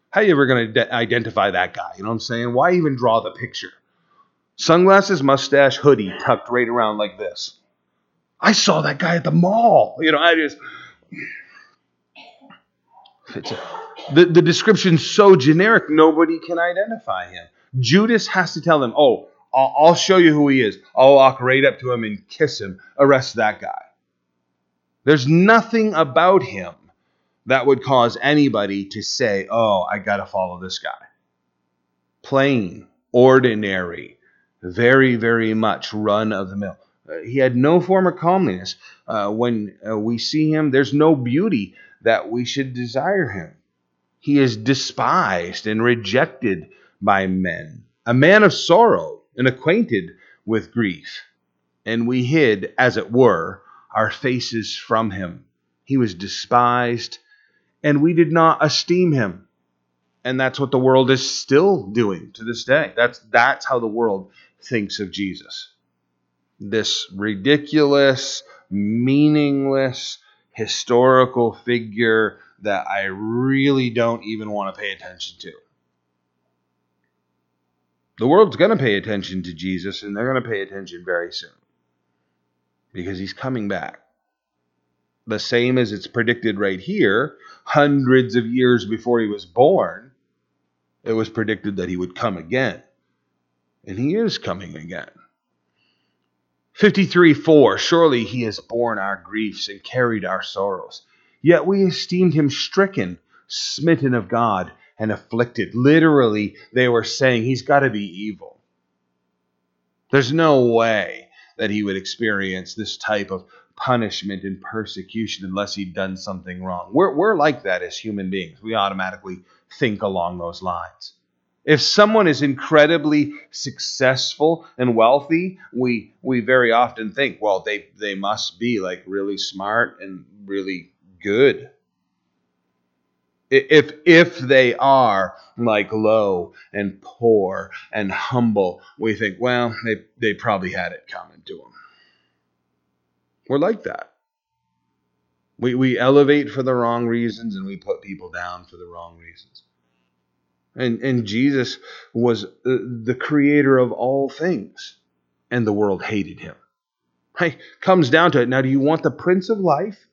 How you ever going to de- identify that guy? You know what I'm saying? Why even draw the picture? Sunglasses, mustache, hoodie tucked right around like this. I saw that guy at the mall. You know, I just. The, the description's so generic, nobody can identify him. Judas has to tell them, oh, I'll, I'll show you who he is. I'll walk right up to him and kiss him, arrest that guy. There's nothing about him that would cause anybody to say, oh, I got to follow this guy. Plain, ordinary, very, very much run of the mill. Uh, he had no form of calmness. Uh, when uh, we see him, there's no beauty that we should desire him. He is despised and rejected by men, a man of sorrow and acquainted with grief. And we hid, as it were, our faces from him. He was despised, and we did not esteem him. And that's what the world is still doing to this day. That's that's how the world thinks of Jesus. This ridiculous, meaningless, historical figure that I really don't even want to pay attention to. The world's going to pay attention to Jesus, and they're going to pay attention very soon because he's coming back. The same as it's predicted right here, hundreds of years before he was born, it was predicted that he would come again and he is coming again. 53 4 Surely he has borne our griefs and carried our sorrows. Yet we esteemed him stricken, smitten of God, and afflicted. Literally, they were saying he's got to be evil. There's no way that he would experience this type of punishment and persecution unless he'd done something wrong. We're, we're like that as human beings. We automatically think along those lines. If someone is incredibly successful and wealthy, we we very often think, well, they they must be like really smart and really good. If if they are like low and poor and humble, we think, well, they they probably had it coming to them. We're like that. We we elevate for the wrong reasons and we put people down for the wrong reasons. And, and Jesus was uh, the creator of all things, and the world hated him. Right? Comes down to it. Now, do you want the Prince of Life,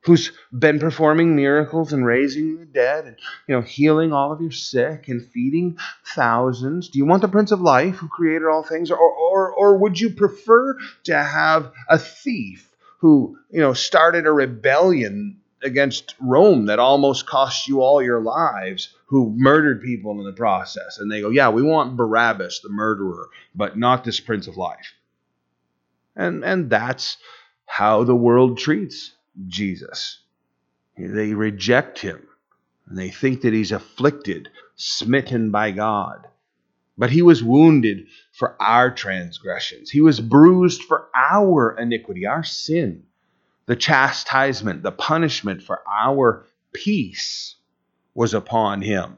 who's been performing miracles and raising the dead, and you know, healing all of your sick and feeding thousands? Do you want the Prince of Life, who created all things, or or or would you prefer to have a thief who you know started a rebellion against Rome that almost cost you all your lives, who murdered people in the process. And they go, Yeah, we want Barabbas, the murderer, but not this Prince of Life. And, and that's how the world treats Jesus. They reject him, and they think that he's afflicted, smitten by God. But he was wounded for our transgressions, he was bruised for our iniquity, our sin the chastisement, the punishment for our peace was upon him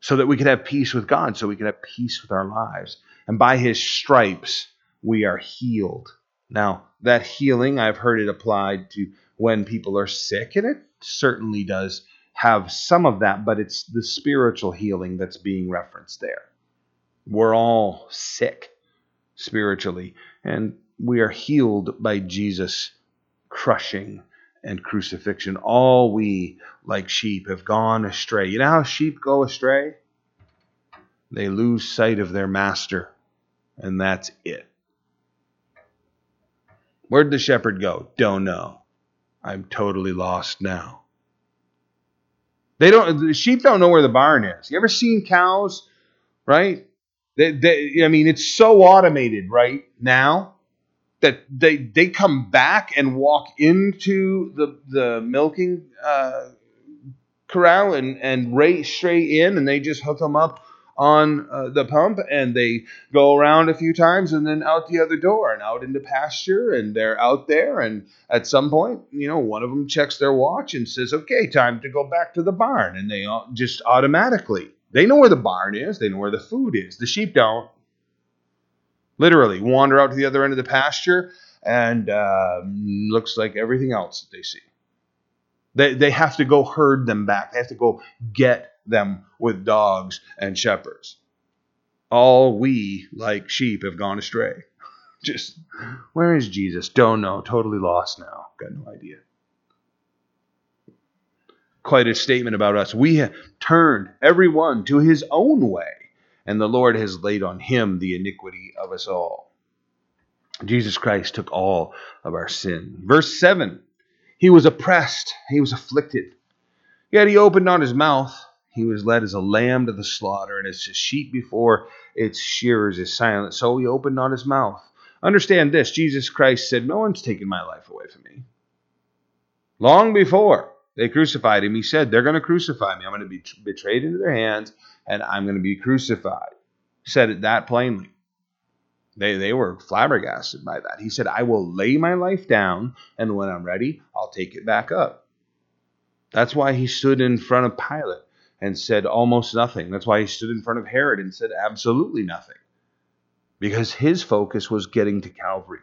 so that we could have peace with God, so we could have peace with our lives. And by his stripes, we are healed. Now, that healing, I've heard it applied to when people are sick, and it certainly does have some of that, but it's the spiritual healing that's being referenced there. We're all sick spiritually, and we are healed by Jesus' crushing and crucifixion. All we, like sheep, have gone astray. You know how sheep go astray? They lose sight of their master, and that's it. Where'd the shepherd go? Don't know. I'm totally lost now. They don't. The sheep don't know where the barn is. You ever seen cows? Right? They, they, I mean, it's so automated right now that they they come back and walk into the the milking uh, corral and and race straight in, and they just hook them up on uh, the pump and they go around a few times and then out the other door and out into pasture and they're out there and at some point you know one of them checks their watch and says okay time to go back to the barn. And they just automatically they know where the barn is they know where the food is. The sheep don't Literally, wander out to the other end of the pasture and uh, looks like everything else that they see. They, they have to go herd them back. They have to go get them with dogs and shepherds. All we, like sheep, have gone astray. Just, where is Jesus? Don't know. Totally lost now. Got no idea. Quite a statement about us. We have turned everyone to his own way and the Lord has laid on him the iniquity of us all. Jesus Christ took all of our sin. Verse 7 He was oppressed, he was afflicted, yet he opened not his mouth. He was led as a lamb to the slaughter, and as a sheep before its shearers is silent, so he opened not his mouth. Understand this Jesus Christ said, No one's taken my life away from me. Long before they crucified him, he said, They're going to crucify me. I'm going to be betrayed into their hands and I'm going to be crucified. Said it that plainly. They, they were flabbergasted by that. He said, I will lay my life down, and when I'm ready, I'll take it back up. That's why he stood in front of Pilate and said almost nothing. That's why he stood in front of Herod and said absolutely nothing. Because his focus was getting to Calvary.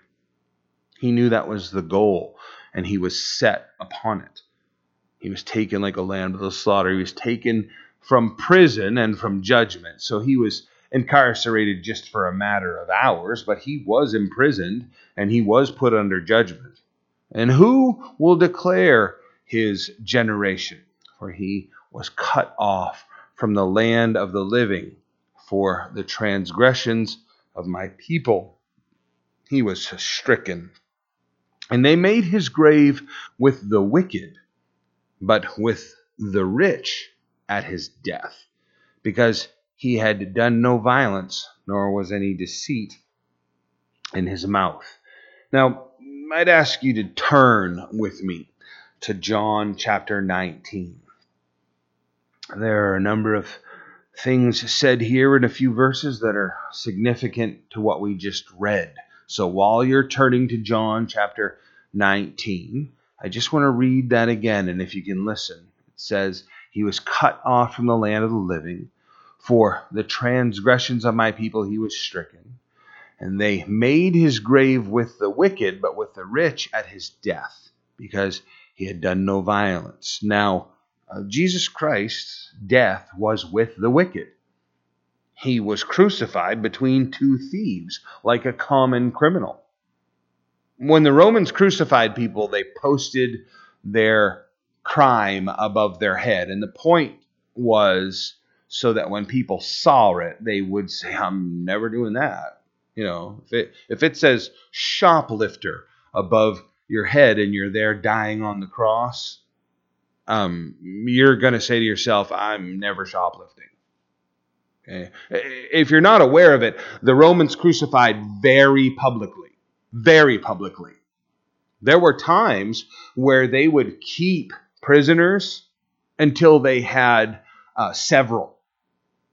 He knew that was the goal, and he was set upon it. He was taken like a lamb to the slaughter. He was taken from prison and from judgment. So he was incarcerated just for a matter of hours, but he was imprisoned and he was put under judgment. And who will declare his generation? For he was cut off from the land of the living for the transgressions of my people. He was stricken. And they made his grave with the wicked, but with the rich at his death, because he had done no violence, nor was any deceit in his mouth. Now, I'd ask you to turn with me to John chapter 19. There are a number of things said here in a few verses that are significant to what we just read. So while you're turning to John chapter 19, I just want to read that again, and if you can listen, it says, he was cut off from the land of the living. For the transgressions of my people he was stricken. And they made his grave with the wicked, but with the rich at his death, because he had done no violence. Now, uh, Jesus Christ's death was with the wicked. He was crucified between two thieves, like a common criminal. When the Romans crucified people, they posted their crime above their head. And the point was so that when people saw it, they would say, I'm never doing that. You know, if it if it says shoplifter above your head and you're there dying on the cross, um, you're going to say to yourself, I'm never shoplifting. Okay? If you're not aware of it, the Romans crucified very publicly. Very publicly. There were times where they would keep prisoners until they had uh, several.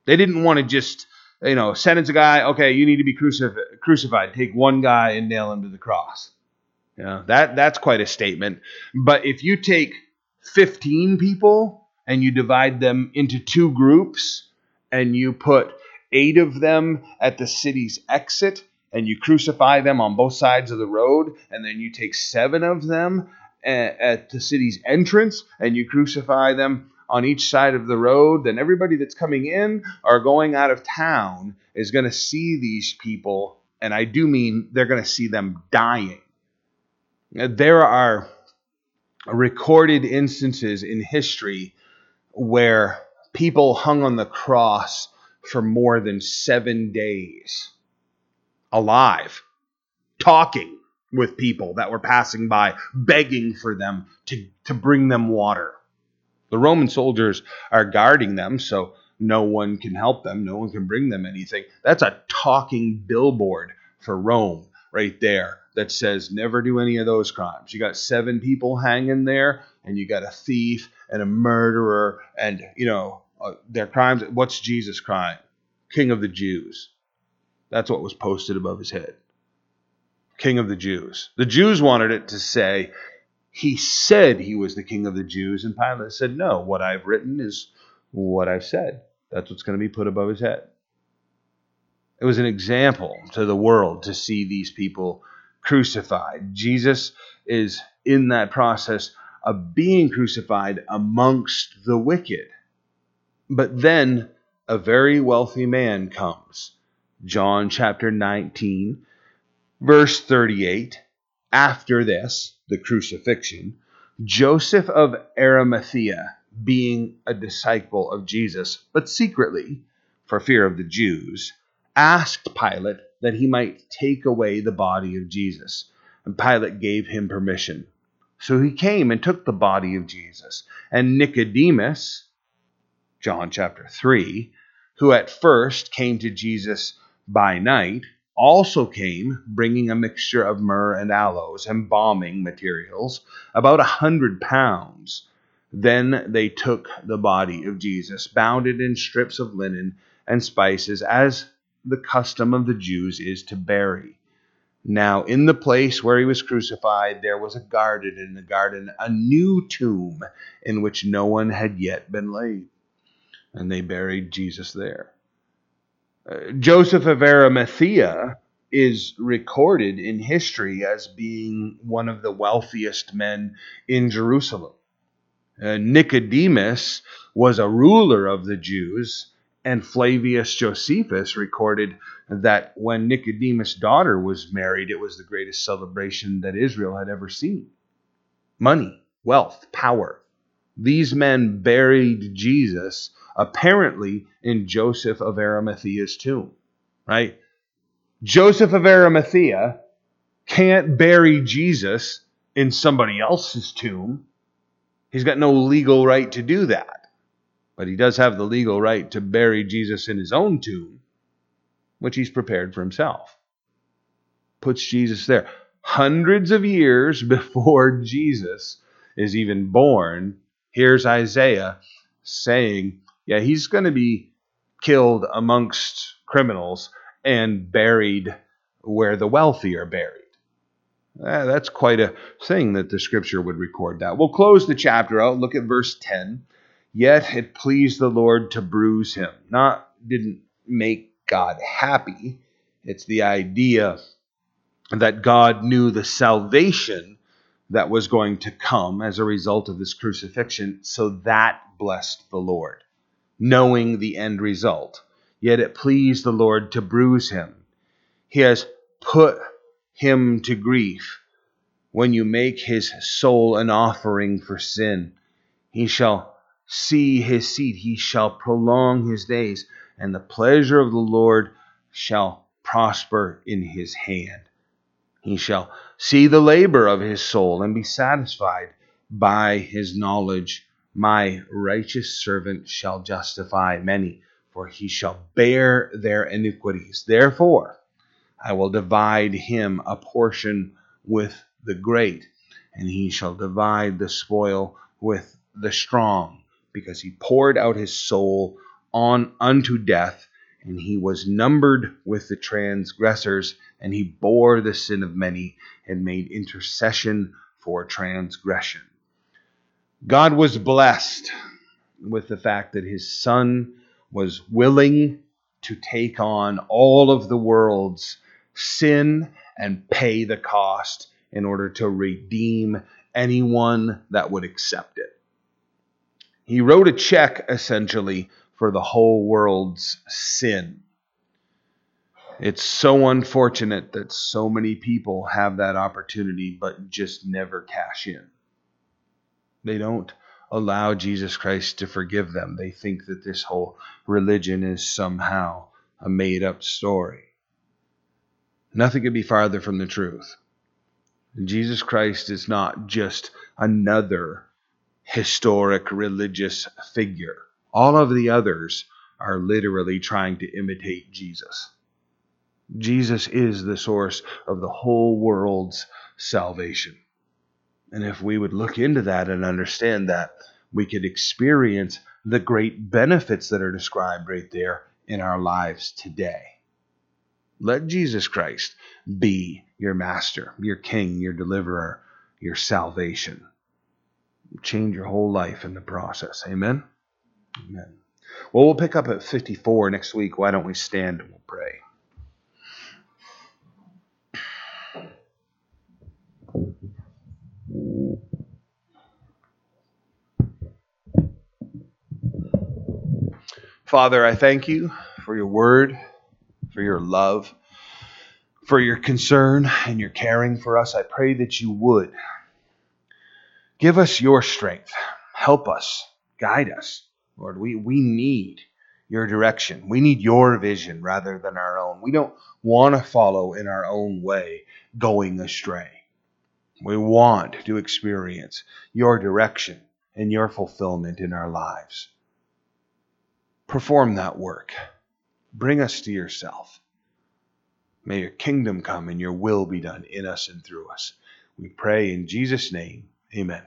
They didn't want to just, you know, sentence a guy, okay, you need to be crucif- crucified. Take one guy and nail him to the cross. Yeah, that that's quite a statement. But if you take 15 people and you divide them into two groups and you put eight of them at the city's exit and you crucify them on both sides of the road and then you take seven of them at the city's entrance and you crucify them on each side of the road, then everybody that's coming in or going out of town is going to see these people. And I do mean they're going to see them dying. There are recorded instances in history where people hung on the cross for more than seven days alive, talking with people that were passing by, begging for them to, to bring them water. The Roman soldiers are guarding them, so no one can help them, no one can bring them anything. That's a talking billboard for Rome right there that says never do any of those crimes. You got seven people hanging there, and you got a thief and a murderer, and you know uh, their crimes. What's Jesus' crime? King of the Jews. That's what was posted above his head. King of the Jews. The Jews wanted it to say he said he was the king of the Jews, and Pilate said, No, what I've written is what I've said. That's what's going to be put above his head. It was an example to the world to see these people crucified. Jesus is in that process of being crucified amongst the wicked. But then a very wealthy man comes. John chapter 19, verse 38. After this, the crucifixion, Joseph of Arimathea, being a disciple of Jesus, but secretly, for fear of the Jews, asked Pilate that he might take away the body of Jesus. And Pilate gave him permission. So he came and took the body of Jesus. And Nicodemus, John chapter 3, who at first came to Jesus by night, also came bringing a mixture of myrrh and aloes, embalming materials, about a hundred pounds. Then they took the body of Jesus, bound it in strips of linen and spices, as the custom of the Jews is to bury. Now, in the place where he was crucified, there was a garden in the garden, a new tomb in which no one had yet been laid. And they buried Jesus there. Joseph of Arimathea is recorded in history as being one of the wealthiest men in Jerusalem. Uh, Nicodemus was a ruler of the Jews, and Flavius Josephus recorded that when Nicodemus' daughter was married, it was the greatest celebration that Israel had ever seen. Money, wealth, power. These men buried Jesus apparently in Joseph of Arimathea's tomb, right? Joseph of Arimathea can't bury Jesus in somebody else's tomb. He's got no legal right to do that. But he does have the legal right to bury Jesus in his own tomb, which he's prepared for himself. Puts Jesus there. Hundreds of years before Jesus is even born, here's Isaiah saying, yeah, he's going to be killed amongst criminals and buried where the wealthy are buried. Uh, that's quite a thing that the scripture would record that. We'll close the chapter out. Look at verse 10. Yet it pleased the Lord to bruise him. Not didn't make God happy. It's the idea that God knew the salvation that was going to come as a result of this crucifixion, so that blessed the Lord knowing the end result. Yet it pleased the Lord to bruise him. He has put him to grief. When you make his soul an offering for sin, he shall see his seed, he shall prolong his days, and the pleasure of the Lord shall prosper in his hand. He shall see the labor of his soul and be satisfied by his knowledge My righteous servant shall justify many, for he shall bear their iniquities. Therefore, I will divide him a portion with the great, and he shall divide the spoil with the strong, because he poured out his soul on unto death, and he was numbered with the transgressors, and he bore the sin of many and made intercession for transgression. God was blessed with the fact that his son was willing to take on all of the world's sin and pay the cost in order to redeem anyone that would accept it. He wrote a check essentially for the whole world's sin. It's so unfortunate that so many people have that opportunity but just never cash in. They don't allow Jesus Christ to forgive them. They think that this whole religion is somehow a made up story. Nothing could be farther from the truth. Jesus Christ is not just another historic religious figure. All of the others are literally trying to imitate Jesus. Jesus is the source of the whole world's salvation. And if we would look into that and understand that, we could experience the great benefits that are described right there in our lives today. Let Jesus Christ be your master, your king, your deliverer, your salvation. Change your whole life in the process. Amen. Amen. Well, we'll pick up at 54 next week. Why don't we stand and we'll pray? Father, I thank you for your word, for your love, for your concern and your caring for us. I pray that you would give us your strength. Help us, guide us. Lord, we, we need your direction. We need your vision rather than our own. We don't want to follow in our own way, going astray. We want to experience your direction and your fulfillment in our lives. Perform that work. Bring us to yourself. May your kingdom come and your will be done in us and through us. We pray in Jesus' name. Amen.